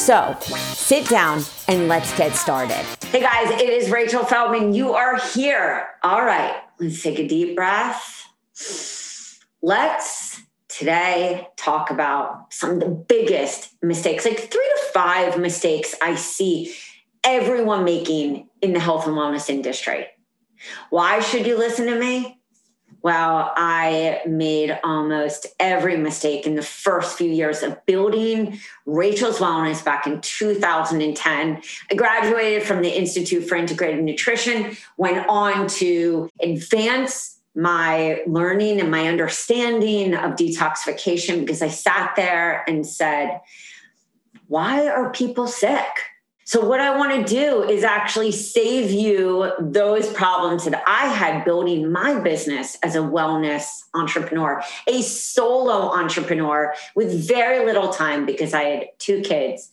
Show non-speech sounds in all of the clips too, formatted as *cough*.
So sit down and let's get started. Hey guys, it is Rachel Feldman. You are here. All right, let's take a deep breath. Let's today talk about some of the biggest mistakes, like three to five mistakes I see everyone making in the health and wellness industry. Why should you listen to me? Well, I made almost every mistake in the first few years of building Rachel's Wellness back in 2010. I graduated from the Institute for Integrative Nutrition, went on to advance my learning and my understanding of detoxification because I sat there and said, why are people sick? So, what I want to do is actually save you those problems that I had building my business as a wellness entrepreneur, a solo entrepreneur with very little time because I had two kids,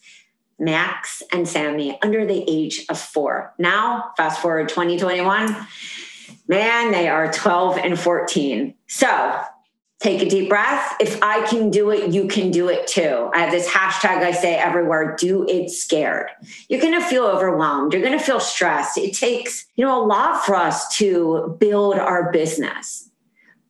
Max and Sammy, under the age of four. Now, fast forward 2021, man, they are 12 and 14. So, take a deep breath. If I can do it, you can do it too. I have this hashtag I say everywhere do it scared. You're going to feel overwhelmed. You're going to feel stressed. It takes, you know, a lot for us to build our business,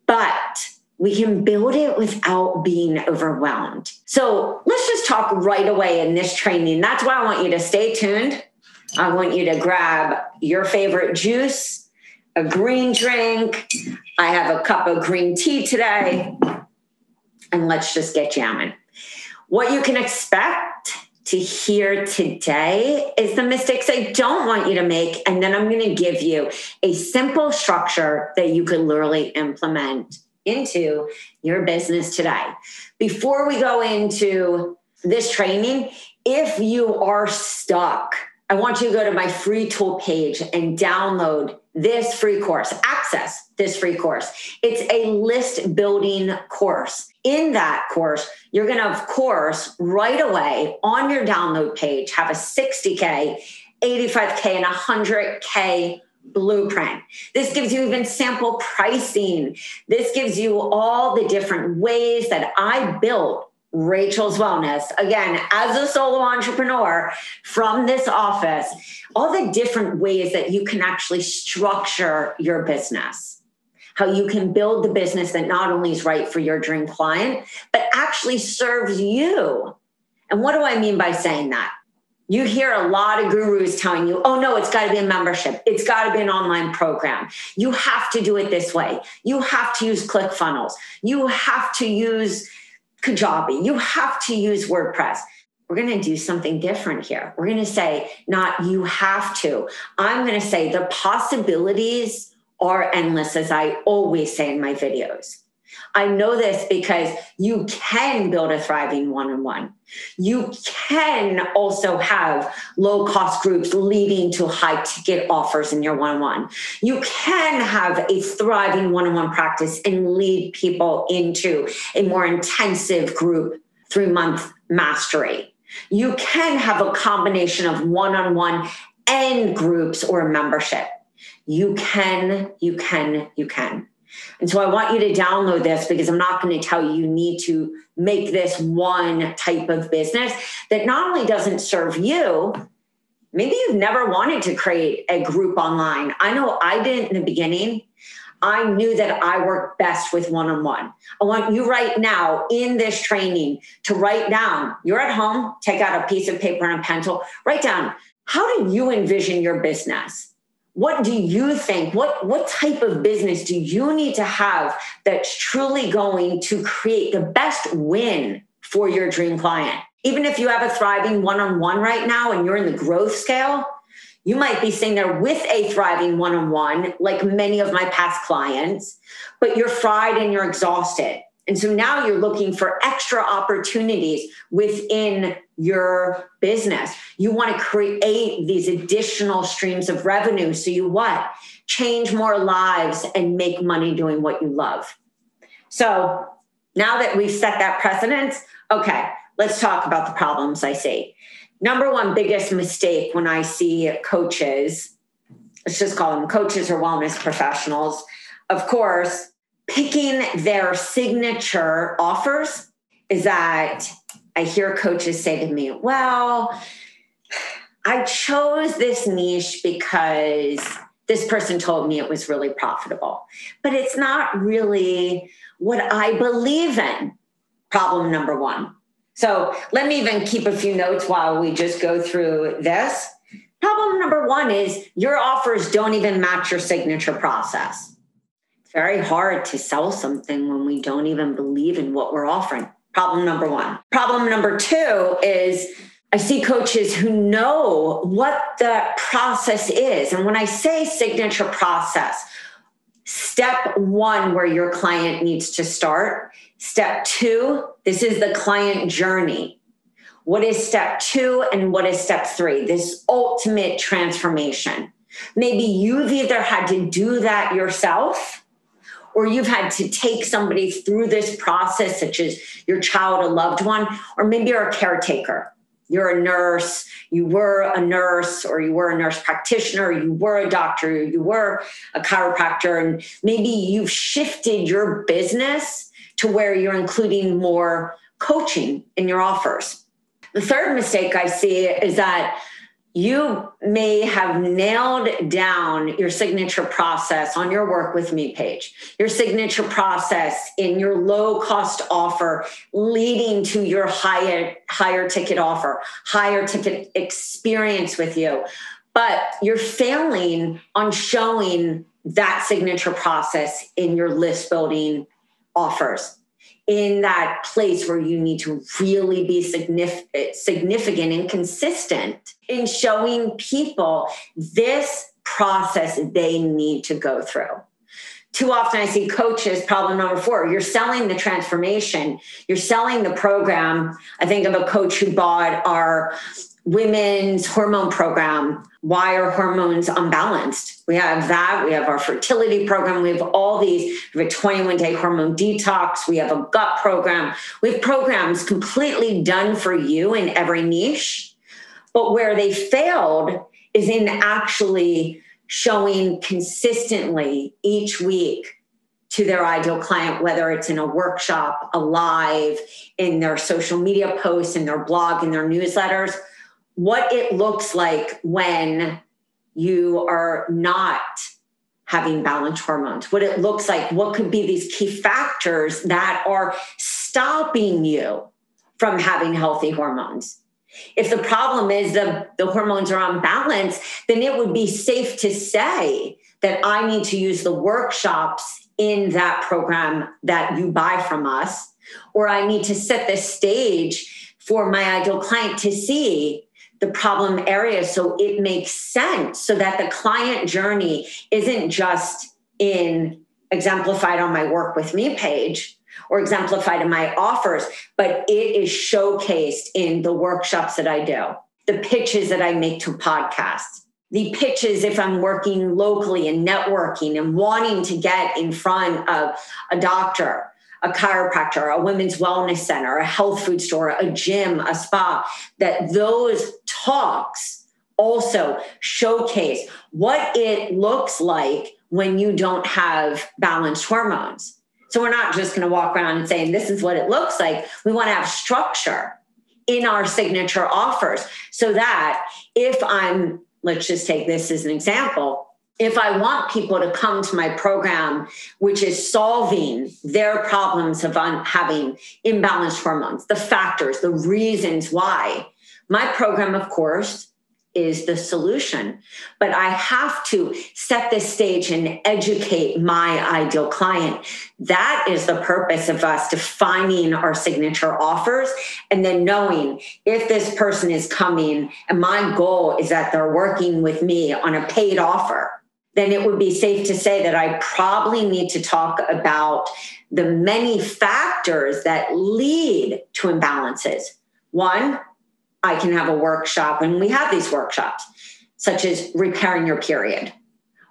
but we can build it without being overwhelmed. So let's just talk right away in this training. That's why I want you to stay tuned. I want you to grab your favorite juice a green drink. I have a cup of green tea today. And let's just get jamming. What you can expect to hear today is the mistakes I don't want you to make. And then I'm going to give you a simple structure that you can literally implement into your business today. Before we go into this training, if you are stuck, I want you to go to my free tool page and download this free course, access this free course. It's a list building course. In that course, you're going to, of course, right away on your download page have a 60K, 85K, and 100K blueprint. This gives you even sample pricing. This gives you all the different ways that I built Rachel's Wellness, again, as a solo entrepreneur from this office, all the different ways that you can actually structure your business. How you can build the business that not only is right for your dream client, but actually serves you. And what do I mean by saying that? You hear a lot of gurus telling you, oh no, it's got to be a membership. It's got to be an online program. You have to do it this way. You have to use ClickFunnels. You have to use Kajabi. You have to use WordPress. We're going to do something different here. We're going to say, not you have to. I'm going to say the possibilities are endless, as I always say in my videos. I know this because you can build a thriving one on one. You can also have low cost groups leading to high ticket offers in your one on one. You can have a thriving one on one practice and lead people into a more intensive group three month mastery. You can have a combination of one on one and groups or membership. You can, you can, you can. And so I want you to download this because I'm not going to tell you you need to make this one type of business that not only doesn't serve you, maybe you've never wanted to create a group online. I know I didn't in the beginning. I knew that I work best with one on one. I want you right now in this training to write down, you're at home, take out a piece of paper and a pencil, write down how do you envision your business? What do you think? What, what type of business do you need to have that's truly going to create the best win for your dream client? Even if you have a thriving one on one right now and you're in the growth scale, you might be sitting there with a thriving one on one, like many of my past clients, but you're fried and you're exhausted. And so now you're looking for extra opportunities within your business. You want to create these additional streams of revenue. So you what? Change more lives and make money doing what you love. So now that we've set that precedence, okay, let's talk about the problems I see. Number one biggest mistake when I see coaches, let's just call them coaches or wellness professionals, of course, picking their signature offers is that I hear coaches say to me, Well, I chose this niche because this person told me it was really profitable, but it's not really what I believe in. Problem number one. So let me even keep a few notes while we just go through this. Problem number one is your offers don't even match your signature process very hard to sell something when we don't even believe in what we're offering. Problem number one. Problem number two is I see coaches who know what the process is. And when I say signature process, step one, where your client needs to start. Step two, this is the client journey. What is step two and what is step three? This ultimate transformation. Maybe you've either had to do that yourself or you've had to take somebody through this process, such as your child, a loved one, or maybe you're a caretaker. You're a nurse, you were a nurse, or you were a nurse practitioner, you were a doctor, you were a chiropractor, and maybe you've shifted your business to where you're including more coaching in your offers. The third mistake I see is that you may have nailed down your signature process on your work with me page, your signature process in your low cost offer leading to your higher, higher ticket offer, higher ticket experience with you. But you're failing on showing that signature process in your list building offers in that place where you need to really be significant, significant and consistent in showing people this process they need to go through. Too often, I see coaches, problem number four, you're selling the transformation, you're selling the program. I think of a coach who bought our women's hormone program why are hormones unbalanced? We have that we have our fertility program we have all these we have a 21 day hormone detox we have a gut program. We have programs completely done for you in every niche but where they failed is in actually showing consistently each week to their ideal client, whether it's in a workshop, a live, in their social media posts, in their blog, in their newsletters what it looks like when you are not having balanced hormones, what it looks like, what could be these key factors that are stopping you from having healthy hormones. If the problem is the, the hormones are unbalanced, then it would be safe to say that I need to use the workshops in that program that you buy from us, or I need to set the stage for my ideal client to see the problem areas so it makes sense so that the client journey isn't just in exemplified on my work with me page or exemplified in my offers but it is showcased in the workshops that i do the pitches that i make to podcasts the pitches if i'm working locally and networking and wanting to get in front of a doctor a chiropractor, a women's wellness center, a health food store, a gym, a spa, that those talks also showcase what it looks like when you don't have balanced hormones. So we're not just going to walk around and saying, this is what it looks like. We want to have structure in our signature offers so that if I'm, let's just take this as an example, if I want people to come to my program, which is solving their problems of un- having imbalanced hormones, the factors, the reasons why, my program, of course, is the solution. But I have to set the stage and educate my ideal client. That is the purpose of us defining our signature offers and then knowing if this person is coming and my goal is that they're working with me on a paid offer, then it would be safe to say that I probably need to talk about the many factors that lead to imbalances. One, I can have a workshop, and we have these workshops, such as repairing your period.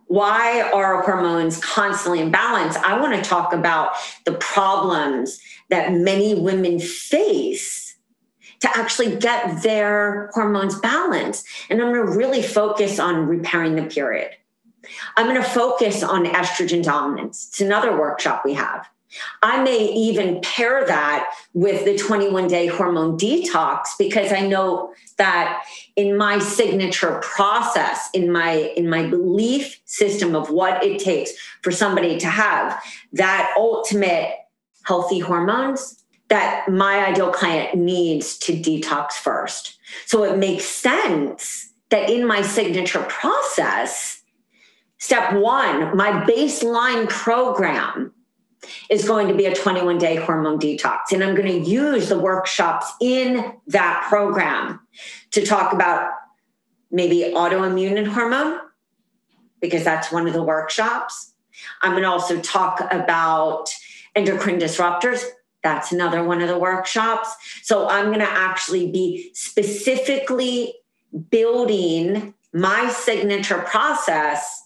Why are hormones constantly imbalanced? I want to talk about the problems that many women face to actually get their hormones balanced. And I'm going to really focus on repairing the period. I'm going to focus on estrogen dominance. It's another workshop we have. I may even pair that with the 21 day hormone detox because I know that in my signature process, in my in my belief system of what it takes for somebody to have that ultimate healthy hormones that my ideal client needs to detox first. So it makes sense that in my signature process, step one, my baseline program is going to be a 21 day hormone detox. And I'm going to use the workshops in that program to talk about maybe autoimmune and hormone, because that's one of the workshops. I'm going to also talk about endocrine disruptors. That's another one of the workshops. So I'm going to actually be specifically building my signature process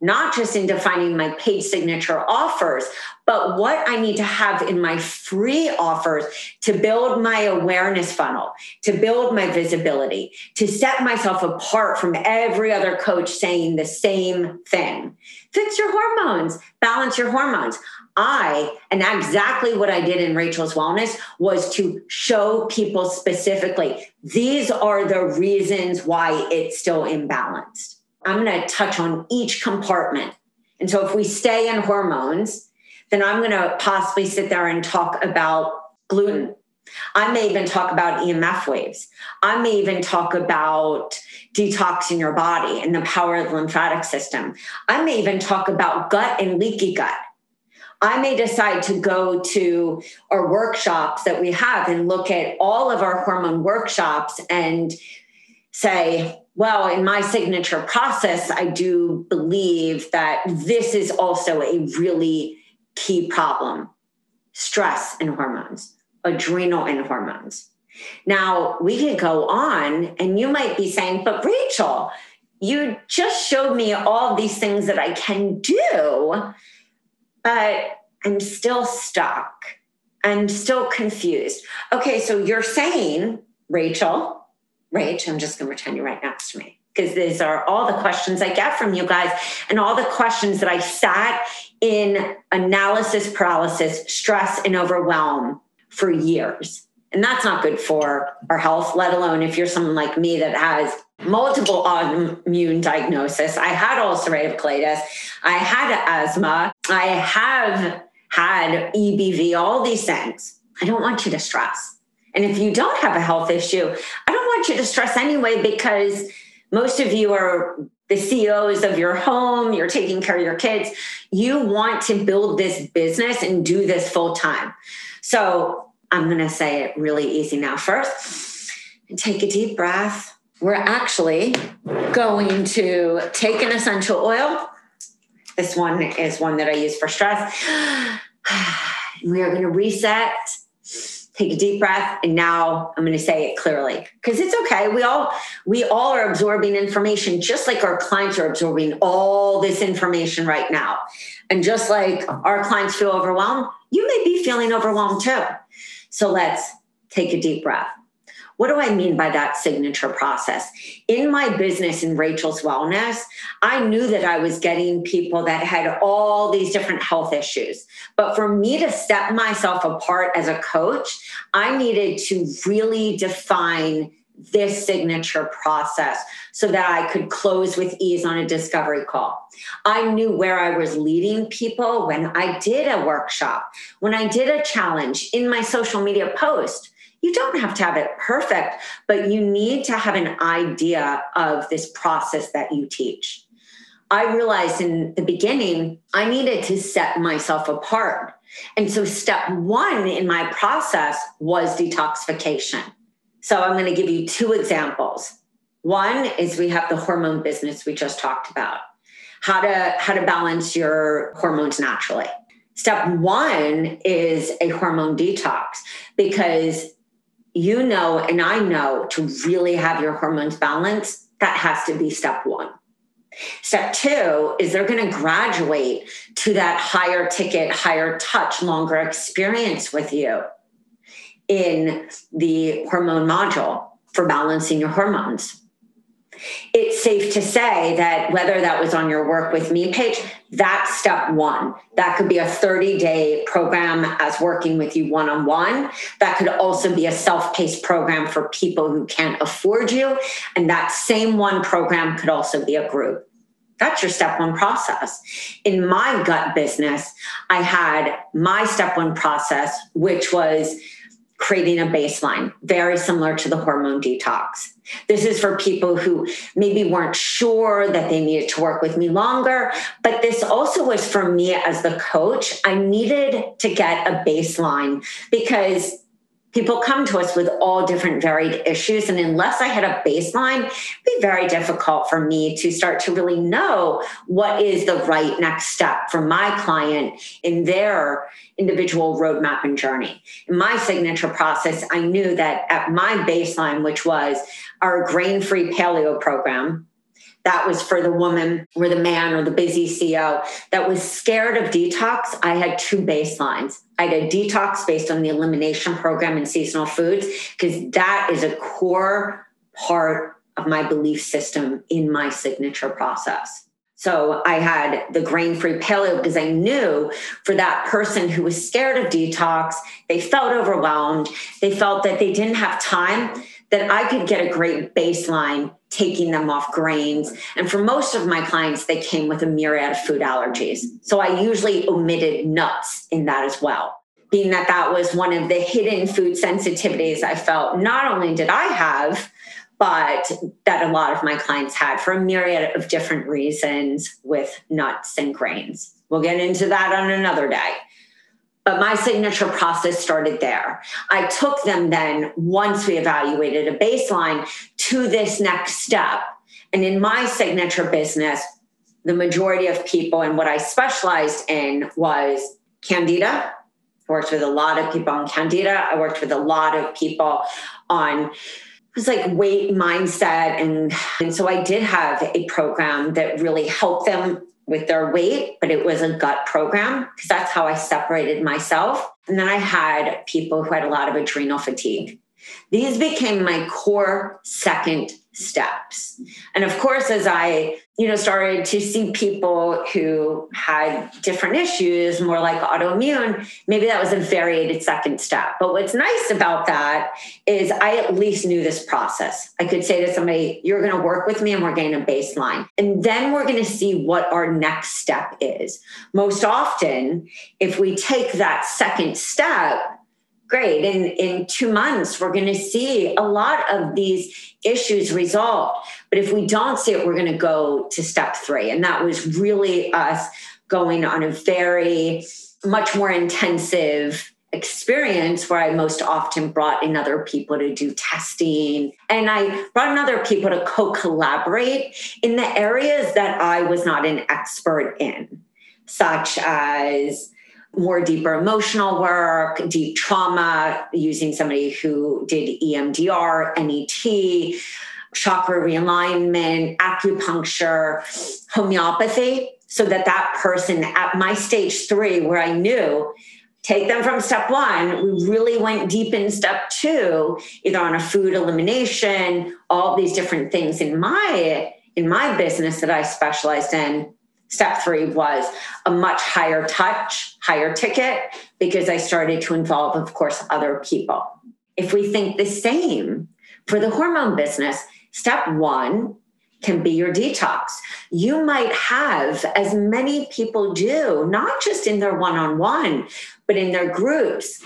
not just in defining my paid signature offers, but what I need to have in my free offers to build my awareness funnel, to build my visibility, to set myself apart from every other coach saying the same thing. Fix your hormones, balance your hormones. I, and exactly what I did in Rachel's Wellness was to show people specifically these are the reasons why it's still imbalanced. I'm going to touch on each compartment. And so if we stay in hormones, then I'm going to possibly sit there and talk about gluten. I may even talk about EMF waves. I may even talk about detoxing your body and the power of the lymphatic system. I may even talk about gut and leaky gut. I may decide to go to our workshops that we have and look at all of our hormone workshops and say, well, in my signature process, I do believe that this is also a really key problem stress and hormones, adrenal and hormones. Now, we could go on, and you might be saying, but Rachel, you just showed me all these things that I can do, but I'm still stuck. I'm still confused. Okay, so you're saying, Rachel, Rach, I'm just going to pretend you're right next to me because these are all the questions I get from you guys and all the questions that I sat in analysis paralysis, stress, and overwhelm for years. And that's not good for our health, let alone if you're someone like me that has multiple autoimmune diagnosis. I had ulcerative colitis, I had asthma, I have had EBV, all these things. I don't want you to stress. And if you don't have a health issue, I don't want you to stress anyway because most of you are the CEOs of your home, you're taking care of your kids. You want to build this business and do this full time. So I'm going to say it really easy now. First, take a deep breath. We're actually going to take an essential oil. This one is one that I use for stress. *sighs* We are going to reset take a deep breath and now i'm going to say it clearly. Because it's okay. We all we all are absorbing information just like our clients are absorbing all this information right now. And just like our clients feel overwhelmed you may be feeling overwhelmed too. So let's take a deep breath what do I mean by that signature process? In my business in Rachel's Wellness, I knew that I was getting people that had all these different health issues. But for me to step myself apart as a coach, I needed to really define this signature process so that I could close with ease on a discovery call. I knew where I was leading people when I did a workshop, when I did a challenge in my social media post You don't have to have it perfect, but you need to have an idea of this process that you teach. I realized in the beginning, I needed to set myself apart. And so, step one in my process was detoxification. So, I'm going to give you two examples. One is we have the hormone business we just talked about, how to, how to balance your hormones naturally. Step one is a hormone detox because you know, and I know to really have your hormones balanced, that has to be step one. Step two is they're going to graduate to that higher ticket, higher touch, longer experience with you in the hormone module for balancing your hormones. It's safe to say that whether that was on your work with me page, that's step one. That could be a 30 day program as working with you one on one. That could also be a self paced program for people who can't afford you. And that same one program could also be a group. That's your step one process. In my gut business, I had my step one process, which was creating a baseline, very similar to the hormone detox. This is for people who maybe weren't sure that they needed to work with me longer, but this also was for me as the coach. I needed to get a baseline because people come to us with all different varied issues. And unless I had a baseline, it'd be very difficult for me to start to really know what is the right next step for my client in their individual roadmap and journey. In my signature process, I knew that at my baseline, which was our grain free paleo program, that was for the woman or the man or the busy CEO that was scared of detox. I had two baselines. I had a detox based on the elimination program and seasonal foods, because that is a core part of my belief system in my signature process. So I had the grain free paleo because I knew for that person who was scared of detox, they felt overwhelmed, they felt that they didn't have time, that I could get a great baseline taking them off grains. And for most of my clients, they came with a myriad of food allergies. So I usually omitted nuts in that as well. Being that that was one of the hidden food sensitivities I felt not only did I have, but that a lot of my clients had for a myriad of different reasons with nuts and grains. We'll get into that on another day. But my signature process started there. I took them then, once we evaluated a baseline, to this next step. And in my signature business, the majority of people and what I specialized in was candida. I worked with a lot of people on candida. I worked with a lot of people on it was like weight mindset and, and so i did have a program that really helped them with their weight, but it was a gut program because that's how I separated myself. And then I had people who had a lot of adrenal fatigue. These became my core second steps. And of course, as I, you know, started to see people who had different issues, more like autoimmune, maybe that was a variated second step. But what's nice about that is I at least knew this process. I could say to somebody, you're going to work with me and we're getting a baseline. And then we're going to see what our next step is. Most often, if we take that second step, great. In, in two months, we're going to see a lot of these issues resolved. But if we don't see it, we're going to go to step three. And that was really us going on a very much more intensive experience where I most often brought in other people to do testing. And I brought in other people to co collaborate in the areas that I was not an expert in, such as more deeper emotional work, deep trauma, using somebody who did EMDR, NET, chakra realignment, acupuncture, homeopathy, so that that person at my stage three, where I knew take them from step one, we really went deep in step two, either on a food elimination, all these different things in my in my business that I specialized in Step three was a much higher touch, higher ticket, because I started to involve, of course, other people. If we think the same for the hormone business, step one can be your detox. You might have, as many people do, not just in their one on one, but in their groups,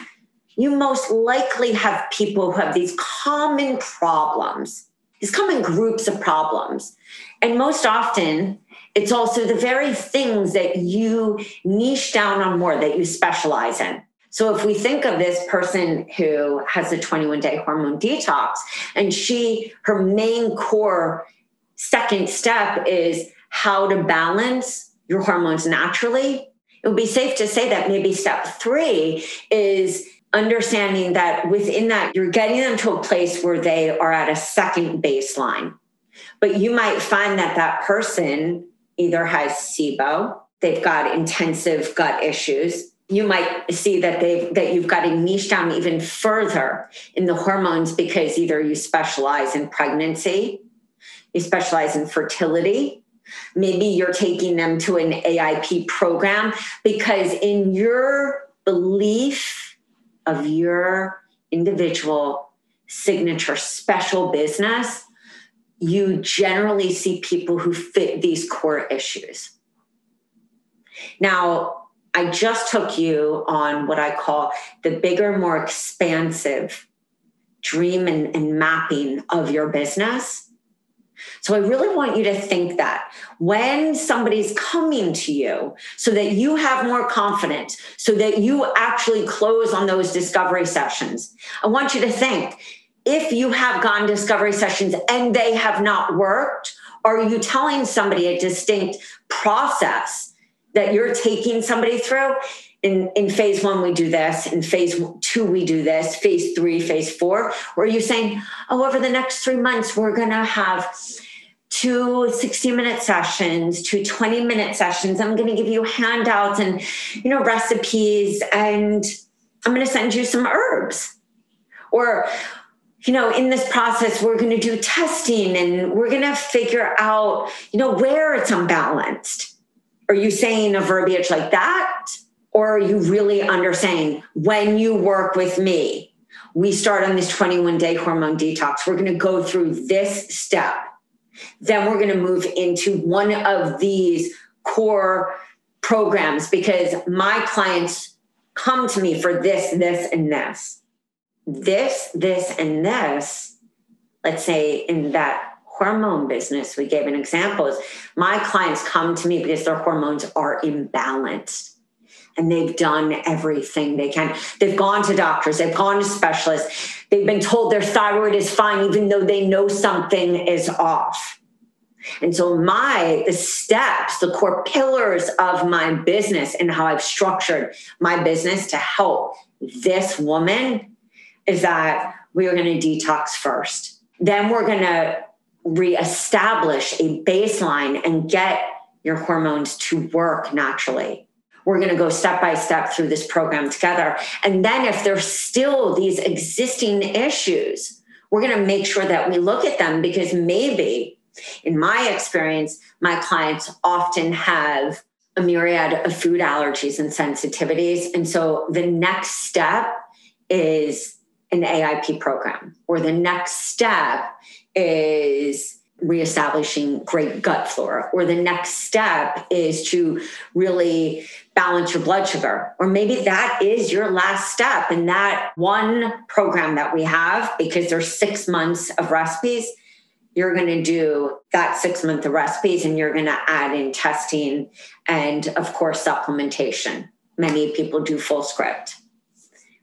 you most likely have people who have these common problems, these common groups of problems. And most often, it's also the very things that you niche down on more, that you specialize in. So if we think of this person who has a 21 day hormone detox and she, her main core second step is how to balance your hormones naturally, it would be safe to say that maybe step three is understanding that within that, you're getting them to a place where they are at a second baseline. But you might find that that person either has SIBO, they've got intensive gut issues. You might see that they've that you've got to niche down even further in the hormones because either you specialize in pregnancy, you specialize in fertility, maybe you're taking them to an AIP program because in your belief of your individual signature special business, you generally see people who fit these core issues. Now, I just took you on what I call the bigger, more expansive dream and, and, mapping of your business. So I really want you to think that when somebody's coming to you so that you have more confidence, so that you actually close on those discovery sessions, I want you to think if you have gone discovery sessions and they have not worked, are you telling somebody a distinct process that you're taking somebody through? In, in phase one, we do this. In phase two, we do this. Phase three, phase four. Or are you saying, oh, over the next three months, we're going to have two 60 minute sessions, two 20 minute sessions. I'm going to give you handouts and, you know, recipes and I'm going to send you some herbs. Or you know, in this process, we're going to do testing and we're going to figure out, you know, where it's unbalanced. Are you saying a verbiage like that? Or are you really understanding when you work with me, we start on this 21 day hormone detox. We're going to go through this step. Then we're going to move into one of these core programs because my clients come to me for this, this, and this this, this, and this, let's say in that hormone business, we gave an example, is my clients come to me because their hormones are imbalanced and they've done everything they can. They've gone to doctors, they've gone to specialists, they've been told their thyroid is fine, even though they know something is off. And so, my the steps, the core pillars of my business and how I've structured my business to help this woman is that we are going to detox first. Then we're going to reestablish a baseline and get your hormones to work naturally. We're going to go step by step through this program together. And then, if there's still these existing issues, we're going to make sure that we look at them because maybe, in my experience, my clients often have a myriad of food allergies and sensitivities. And so the next step is an AIP program, or the next step is reestablishing great gut flora, or the next step is to really balance your blood sugar, or maybe that is your last step in that one program that we have because there's six months of recipes. You're going to do that six month of recipes and you're going to add in testing and, of course, supplementation. Many people do Fullscript.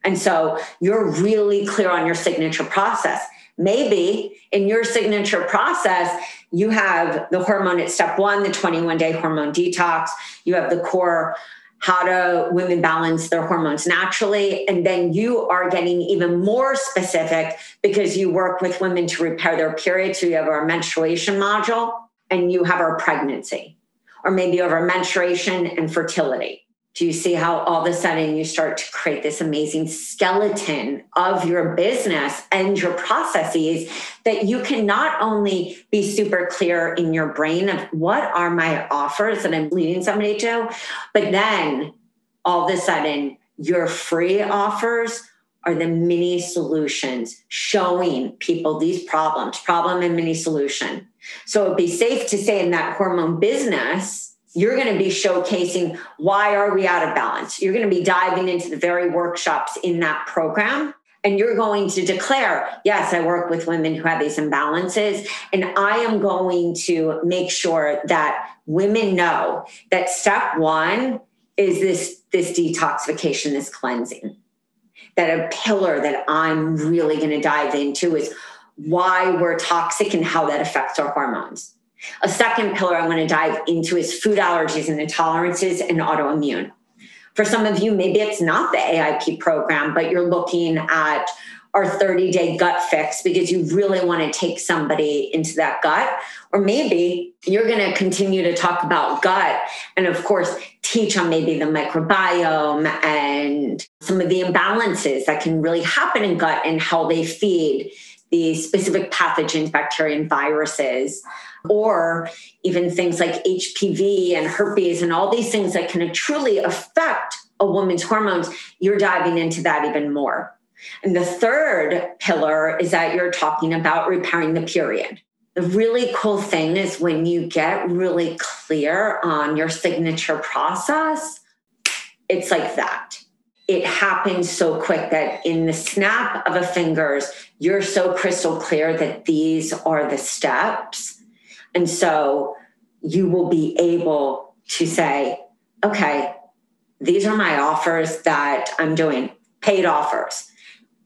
And so you're really clear on your signature process. Maybe in your signature process, you have the hormone at step one, the 21 day hormone detox. You have the core how do women balance their hormones naturally. And then you are getting even more specific because you work with women to repair their period. So you have our menstruation module and you have our pregnancy, or maybe over menstruation and fertility do you see how all of a sudden you start to create this amazing skeleton of your business and your processes that you can not only be super clear in your brain of what are my offers that I'm leading somebody to, but then all of a sudden your free offers are the mini solutions showing people these problems, problem and mini solution. So it'd be safe to say in that hormone business you're going to be showcasing why are we out of balance. You're going to be diving into the very workshops in that program and you're going to declare yes i work with women who have these imbalances and i am going to make sure that women know that step one is this this detoxification this cleansing. That a pillar that i'm really going to dive into is why we're toxic and how that affects our hormones a second pillar I'm going to dive into is food allergies and intolerances and autoimmune. For some of you, maybe it's not the AIP program, but you're looking at our 30 day gut fix because you really want to take somebody into that gut. Or maybe you're going to continue to talk about gut and, of course, teach on maybe the microbiome and some of the imbalances that can really happen in gut and how they feed the specific pathogens, bacteria, and viruses or even things like HPV and herpes and all these things that can truly affect a woman's hormones, you're diving into that even more. And the third pillar is that you're talking about repairing the period. The really cool thing is when you get really clear on your signature process, it's like that. It happens so quick that in the snap of a fingers, you're so crystal clear that these are the steps and so you will be able to say, okay, these are my offers that I'm doing, paid offers.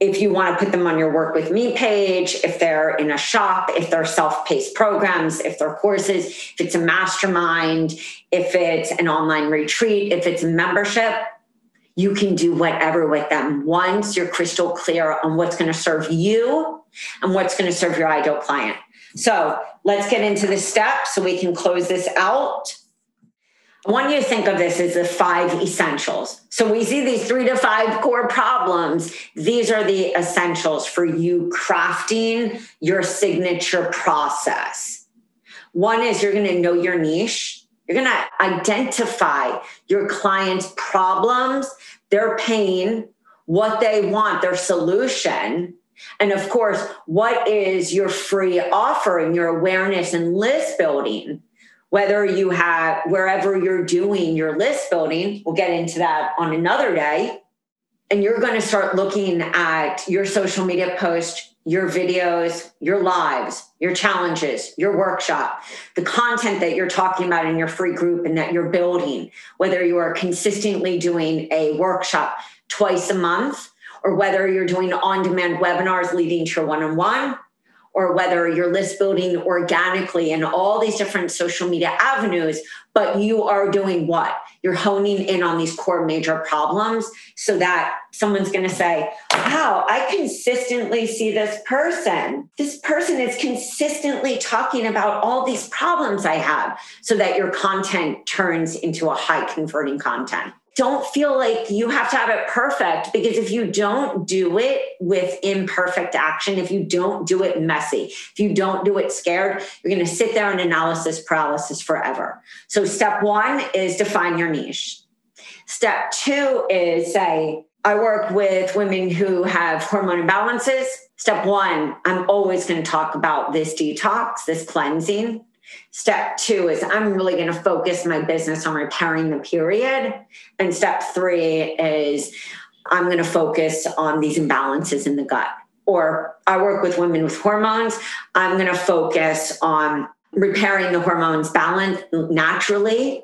If you want to put them on your work with me page, if they're in a shop, if they're self paced programs, if they're courses, if it's a mastermind, if it's an online retreat, if it's a membership, you can do whatever with them once you're crystal clear on what's going to serve you and what's going to serve your ideal client. So let's get into the steps so we can close this out. I want you to think of this as the five essentials. So we see these three to five core problems. These are the essentials for you crafting your signature process. One is you're going to know your niche. You're going to identify your client's problems, their pain, what they want, their solution, and of course, what is your free offering, your awareness and list building? Whether you have, wherever you're doing your list building, we'll get into that on another day. And you're going to start looking at your social media post, your videos, your lives, your challenges, your workshop, the content that you're talking about in your free group and that you're building, whether you are consistently doing a workshop twice a month or whether you're doing on demand webinars leading to one on one, or whether you're list building organically in all these different social media avenues, but you are doing what? You're honing in on these core major problems so that someone's to say, Wow, I consistently see this person. This person is consistently talking about all these problems I have, so that your content turns into a high converting content don't feel like you have to have it perfect because if you don't do it with imperfect action, if you don't do it messy, if you don't do it scared, you're going to sit there in analysis paralysis forever. So, step one is define your niche. Step two is say, I work with women who have hormone imbalances. Step one, I'm always going to talk about this detox, this cleansing. Step two is I'm really going to focus my business on repairing the period. And step three is I'm going to focus on these imbalances in the gut. Or I work with women with hormones. I'm going to focus on repairing the hormones balance naturally.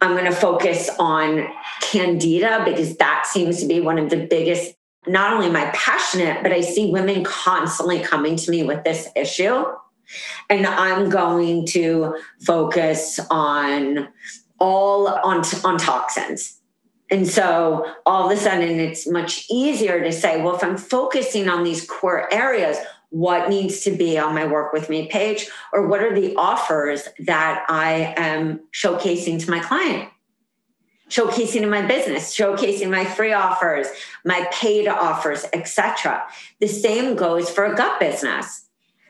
I'm going to focus on candida because that seems to be one of the biggest. Not only am I passionate, but I see women constantly coming to me with this issue. And I'm going to focus on all on, on toxins. And so all of a sudden, it's much easier to say, well, if I'm focusing on these core areas, what needs to be on my work with me page, or what are the offers that I am showcasing to my client? showcasing in my business showcasing my free offers my paid offers etc the same goes for a gut business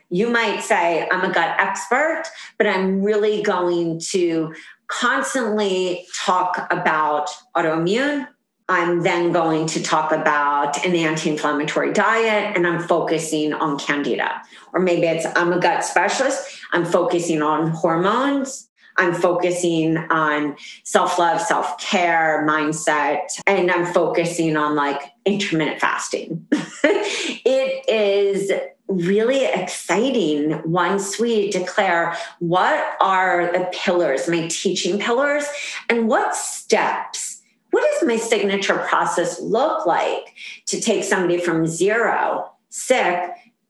you might say, I'm a gut expert, but I'm really going to constantly talk about autoimmune. I'm then going to talk about an anti inflammatory diet and I'm focusing on candida. Or maybe it's I'm a gut specialist, I'm focusing on hormones. I'm focusing on self love, self care, mindset, and I'm focusing on like intermittent fasting. *laughs* it is really exciting once we declare what are the pillars, my teaching pillars, and what steps. What does my signature process look like to take somebody from zero, sick,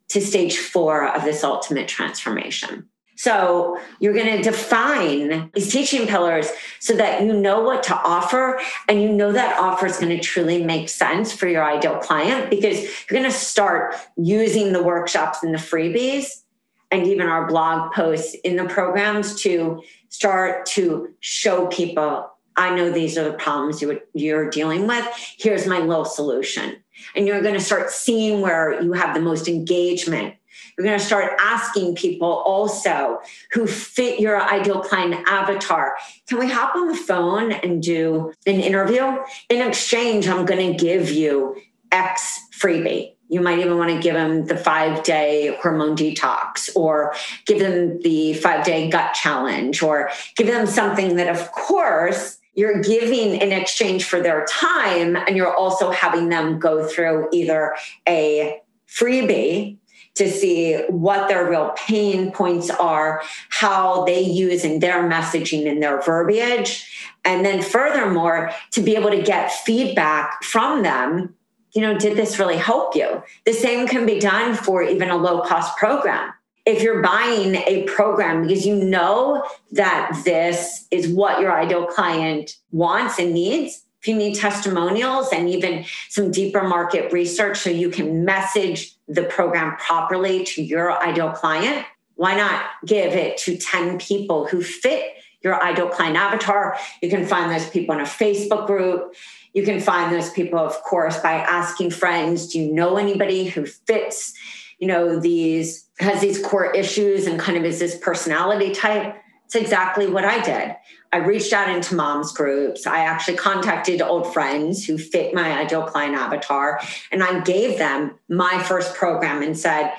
to stage four of this ultimate transformation? So you're going to define these teaching pillars so that you know what to offer and you know that offer is going to truly make sense for your ideal client because you're going to start using the workshops and the freebies and even our blog posts in the programs to start to show people I know these are the problems you're dealing with. Here's my little solution. And you're going to start seeing where you have the most engagement you're going to start asking people also who fit your ideal client avatar. Can we hop on the phone and do an interview? In exchange, I'm going to give you X freebie. You might even want to give them the five day hormone detox or give them the five day gut challenge or give them something that, of course, you're giving in exchange for their time and you're also having them go through either a freebie to see what their real pain points are, how they use in their messaging and their verbiage. And then, furthermore, to be able to get feedback from them. You know, did this really help you? The same can be done for even a low cost program. If you're buying a program because you know that this is what your ideal client wants and needs, you need testimonials and even some deeper market research so you can message the program properly to your ideal client, why not give it to 10 people who fit your ideal client avatar? You can find those people in a Facebook group. You can find those people, of course, by asking friends, do you know anybody who fits, you know, these, has these core issues and kind of is this personality type? It's exactly what I did. I reached out into moms groups. I actually contacted old friends who fit my ideal client avatar, and I gave them my first program and said,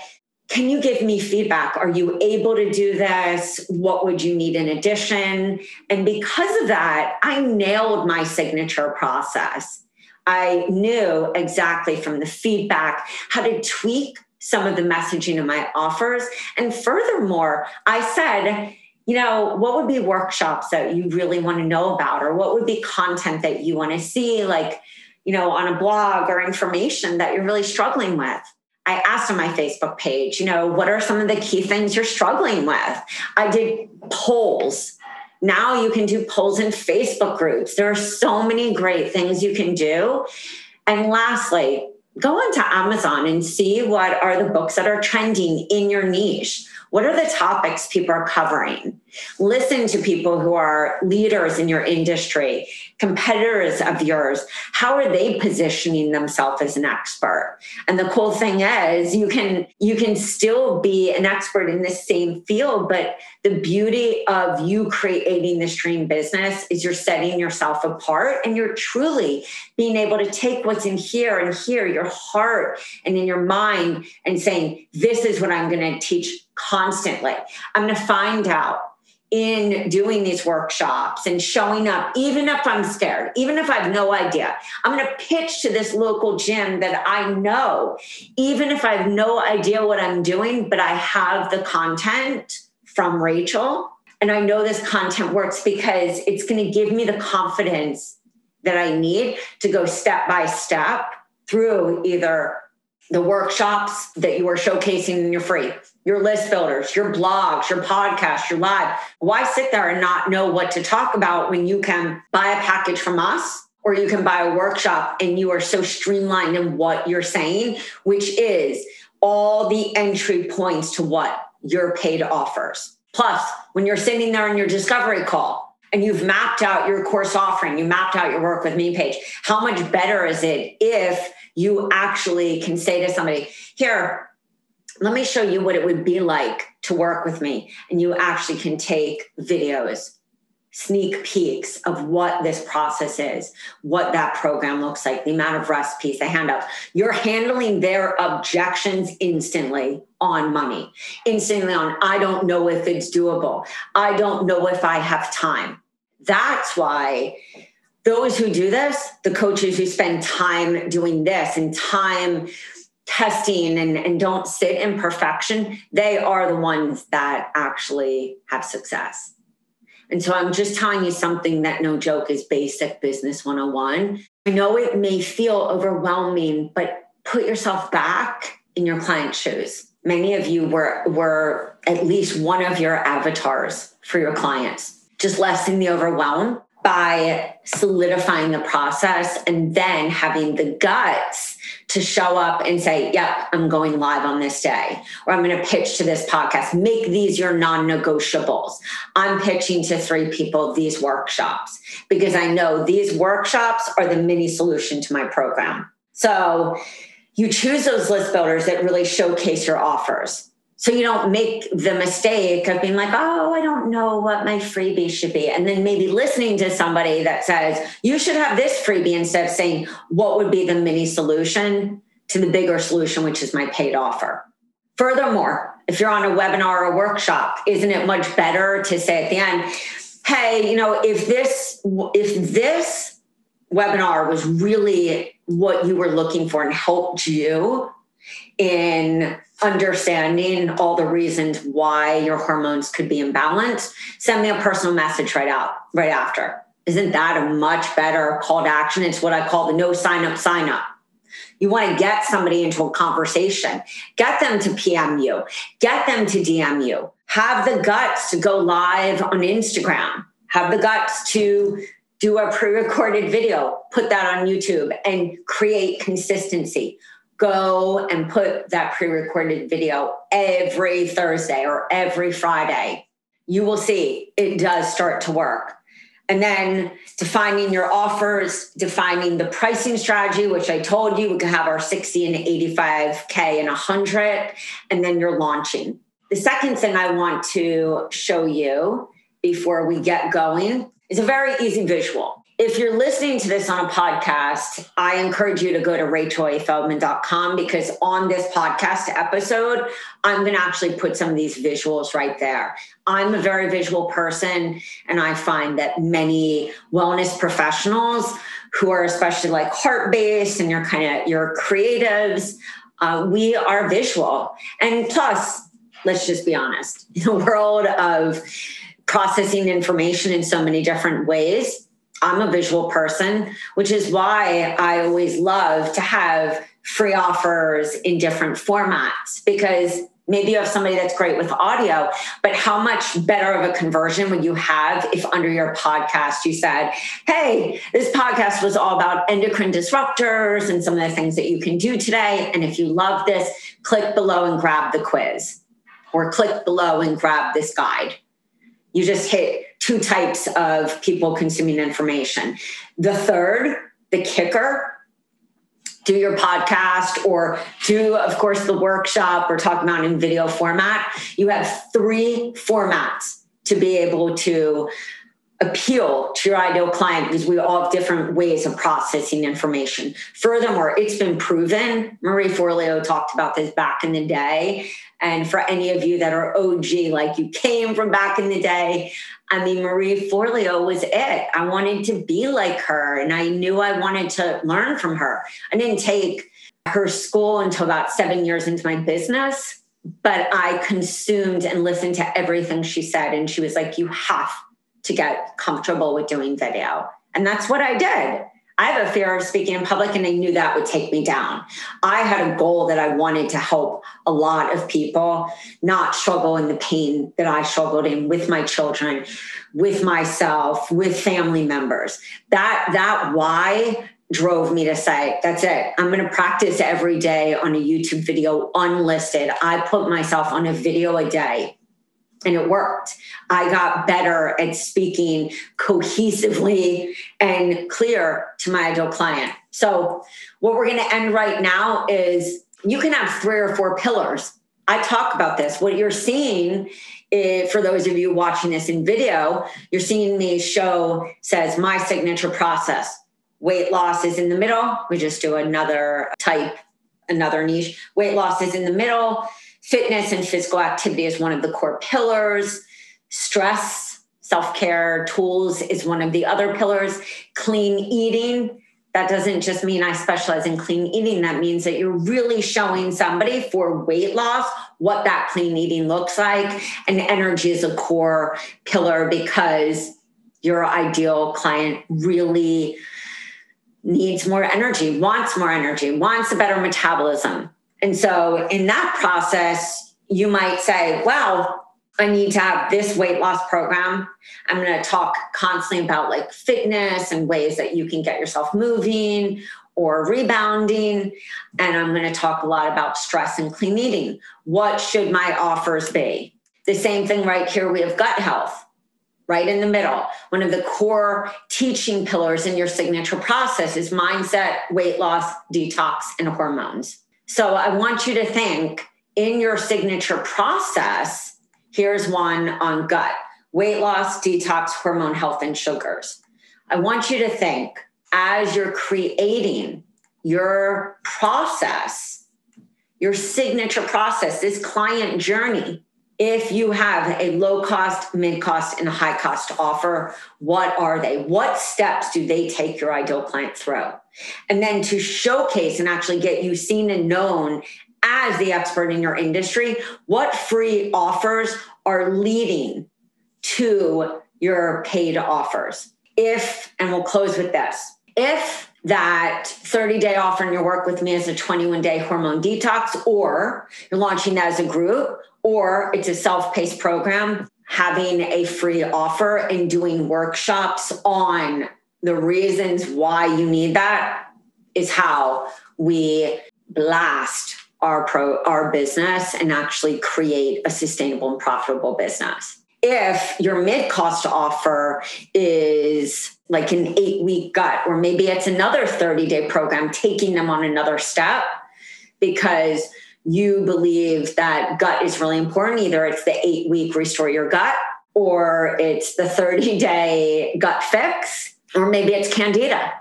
can you give me feedback? Are you able to do this? What would you need in addition? And because of that, I nailed my signature process. I knew exactly from the feedback how to tweak some of the messaging of my offers. And furthermore, I said, you know, what would be workshops that you really want to know about, or what would be content that you want to see, like, you know, on a blog or information that you're really struggling with? I asked on my Facebook page, you know, what are some of the key things you're struggling with? I did polls. Now you can do polls in Facebook groups. There are so many great things you can do. And lastly, go onto Amazon and see what are the books that are trending in your niche. What are the topics people are covering? Listen to people who are leaders in your industry, competitors of yours. How are they positioning themselves as an expert? And the cool thing is you can you can still be an expert in the same field, but the beauty of you creating this dream business is you're setting yourself apart and you're truly being able to take what's in here and here, your heart and in your mind, and saying, This is what I'm going to teach constantly. I'm going to find out in doing these workshops and showing up, even if I'm scared, even if I have no idea. I'm going to pitch to this local gym that I know, even if I have no idea what I'm doing, but I have the content from Rachel. And I know this content works because it's going to give me the confidence that I need to go step by step through either the workshops that you are showcasing in your free, your list builders, your blogs, your podcast, your live. Why sit there and not know what to talk about when you can buy a package from us or you can buy a workshop and you are so streamlined in what you're saying, which is all the entry points to what your paid offers. Plus, when you're sitting there in your discovery call, and you've mapped out your course offering, you mapped out your work with me page. How much better is it if you actually can say to somebody, Here, let me show you what it would be like to work with me. And you actually can take videos sneak peeks of what this process is, what that program looks like, the amount of recipes, the handouts. You're handling their objections instantly on money, instantly on, I don't know if it's doable. I don't know if I have time. That's why those who do this, the coaches who spend time doing this and time testing and, and don't sit in perfection, they are the ones that actually have success. And so I'm just telling you something that no joke is basic business 101. I know it may feel overwhelming, but put yourself back in your client's shoes. Many of you were, were at least one of your avatars for your clients. Just lessen the overwhelm by solidifying the process and then having the guts to show up and say, Yep, I'm going live on this day, or I'm going to pitch to this podcast. Make these your non negotiables. I'm pitching to three people these workshops because I know these workshops are the mini solution to my program. So you choose those list builders that really showcase your offers so you don't make the mistake of being like, oh, I don't know what my freebie should be. And then maybe listening to somebody that says, you should have this freebie instead of saying, what would be the mini solution to the bigger solution, which is my paid offer. Furthermore, if you're on a webinar or workshop, isn't it much better to say at the end, hey, you know, if this, if this webinar was really what you were looking for and helped you in understanding all the reasons why your hormones could be imbalanced, send me a personal message right out, right after. Isn't that a much better call to action? It's what I call the no sign up, sign up. You want to get somebody into a conversation, get them to PM you, get them to DM you, have the guts to go live on Instagram, have the guts to do a pre recorded video, put that on YouTube, and create consistency go and put that pre recorded video every Thursday or every Friday. You will see it does start to work. And then defining your offers, defining the pricing strategy, which I told you we can have our 60 and 85K and 100, and then you're launching. The second thing I want to show you before we get going is a very easy visual if you're listening to this on a podcast, I encourage you to go to rachelafeldman.com because on this podcast episode, I'm going to actually put some of these visuals right there. I'm a very visual person, and I find that many wellness professionals who are especially like heart based and you're kind of you're creatives, uh, we are visual. And plus, let's just be honest, *laughs* in world of processing information in so many different ways, I'm a visual person, which is why I always love to have free offers in different formats because maybe you have somebody that's great with audio, but how much better of a conversion would you have if under your podcast you said, Hey, this podcast was all about endocrine disruptors and some of the things that you can do today. And if you love this, click below and grab the quiz or click below and grab this guide. You just hit two types of people consuming information. The third, the kicker, do your podcast or do, of course, the workshop or talk about in video format. You have three formats to be able to appeal to your ideal client because we all have different ways of processing information. Furthermore, it's been proven, Marie Forleo talked about this back in the day. And for any of you that are OG, like you came from back in the day, I mean, Marie Forleo was it. I wanted to be like her, and I knew I wanted to learn from her. I didn't take her school until about seven years into my business, but I consumed and listened to everything she said. And she was like, You have to get comfortable with doing video. And that's what I did. I have a fear of speaking in public, and I knew that would take me down. I had a goal that I wanted to help a lot of people not struggle in the pain that I struggled in with my children, with myself, with family members. That that why drove me to say, that's it. I'm going to practice every day on a YouTube video unlisted. I put myself on a video a day and it worked. I got better at speaking cohesively and clear to my ideal client. So, what we're going to end right now is you can have three or four pillars I talk about this. What you're seeing, is, for those of you watching this in video, you're seeing me show says my signature process. Weight loss is in the middle. We just do another type, another niche. Weight loss is in the middle. Fitness and physical activity is one of the core pillars. Stress, self care tools is one of the other pillars. Clean eating that doesn't just mean I specialize in clean eating. That means that you're really showing somebody for weight loss what that clean eating looks like. And energy is a core pillar because your ideal client really needs more energy, wants more energy, wants a better metabolism. And so in that process, you might say, well, I need to have this weight loss program. I'm going to talk constantly about like fitness and ways that you can get yourself moving or rebounding. And I'm going to talk a lot about stress and clean eating. What should my offers be? The same thing right here, we have gut health right in the middle. One of the core teaching pillars in your signature process is mindset, weight loss, detox, and hormones. So I want you to think in your signature process Here's one on gut weight loss, detox, hormone health, and sugars. I want you to think as you're creating your process, your signature process, this client journey. If you have a low cost, mid cost, and a high cost offer, what are they? What steps do they take your ideal client through? And then to showcase and actually get you seen and known as the expert in your industry, what free offers are leading to your paid offers? If, and we'll close with this, if that 30 day offer in your work with me is a 21 day hormone detox, or you're launching that as a group, or it's a self paced program, having a free offer and doing workshops on the reasons why you need that is how we blast our pro our business and actually create a sustainable and profitable business. If your mid cost offer is like an eight week gut or maybe it's another 30 day program taking them on another step because you believe that gut is really important either it's the eight week restore your gut or it's the 30 *laughs* day gut fix or maybe it's candida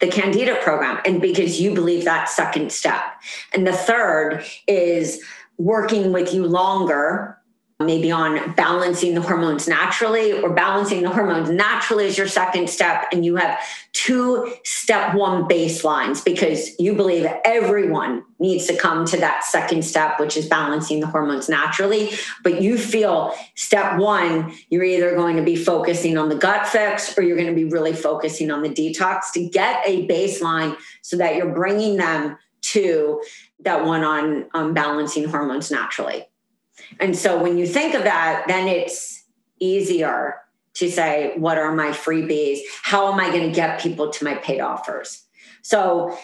the Candida program, and because you believe that second step. And the third is working with you longer maybe on balancing the hormones naturally or balancing the hormones naturally is your second step and you have two step one baselines because you believe everyone needs to come to that second step which is balancing the hormones naturally. But you feel step one you're either going to be focusing on the gut fix or you're going to be really focusing on the detox to get a baseline so that you're bringing them to that one on, on balancing hormones naturally and so when you think of that, then it's easier to say, what are my freebies? How am I going to get people to my paid offers? So,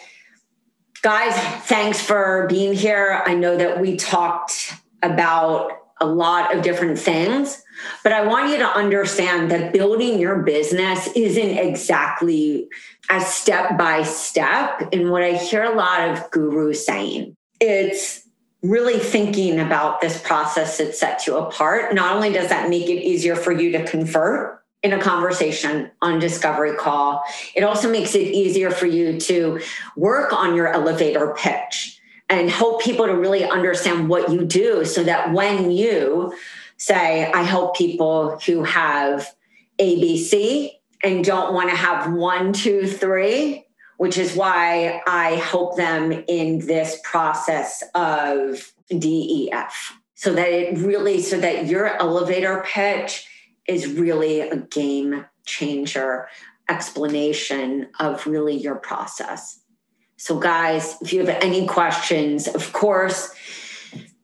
guys, thanks for being here. I know that we talked about a lot of different things, but I want you to understand that building your business isn't exactly as step by step. And what I hear a lot of gurus saying, it's really thinking about this process that sets you apart, not only does that make it easier for you to convert in a conversation on discovery call, it also makes it easier for you to work on your elevator pitch and help people to really understand what you do so that when you say, I help people who have ABC and don't want to have one, two, three, which is why I help them in this process of DEF. So that it really, so that your elevator pitch is really a game changer explanation of really your process. So, guys, if you have any questions, of course,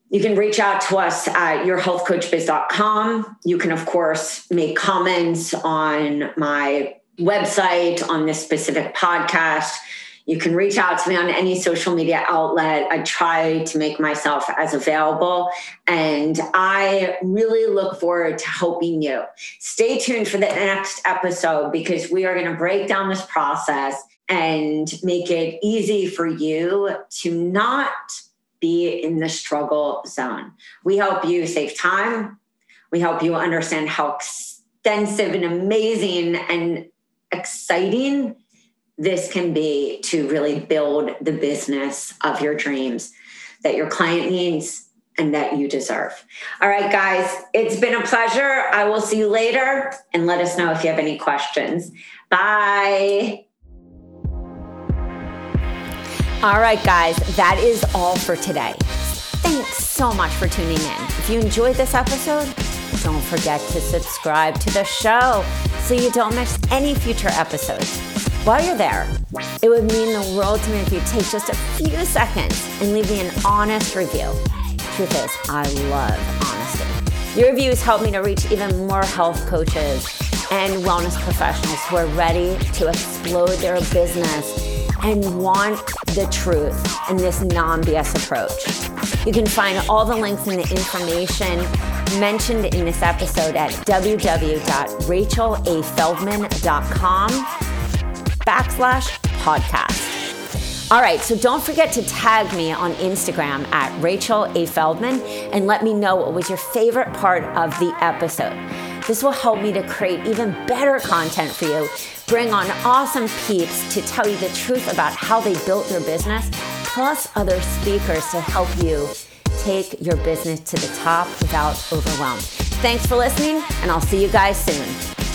you can reach out to us at yourhealthcoachbiz.com. You can, of course, make comments on my website, on this specific podcast. You can reach out to me on any social media outlet. I try to make myself as available. And I really look forward to helping you. Stay tuned for the next episode because we are going to break down this process and make it easy for you to not be in the struggle zone. We help you save time. We help you understand how extensive and amazing and exciting this can be to really build the business of your dreams that your client needs and that you deserve. All right, guys, it's been a pleasure. I will see you later and let us know if you have any questions. Bye. All right, guys, that is all for today. Thanks so much for tuning in. If you enjoyed this episode, don't forget to subscribe to the show so you don't miss any future episodes. While you're there, it would mean the world to me if you take just a few seconds and leave me an honest review. Truth is, I love honesty. Your reviews help me to reach even more health coaches and wellness professionals who are ready to explode their business and want the truth in this non BS approach. You can find all the links and the information mentioned in this episode at www.rachelafeldman.com backslash podcast. All right, so don't forget to tag me on Instagram at Rachel A. Feldman and let me know what was your favorite part of the episode. This will help me to create even better content for you bring on awesome peeps to tell you the truth about how they built their business, plus other speakers to help you take your business to the top without overwhelm. Thanks for listening, and I'll see you guys soon.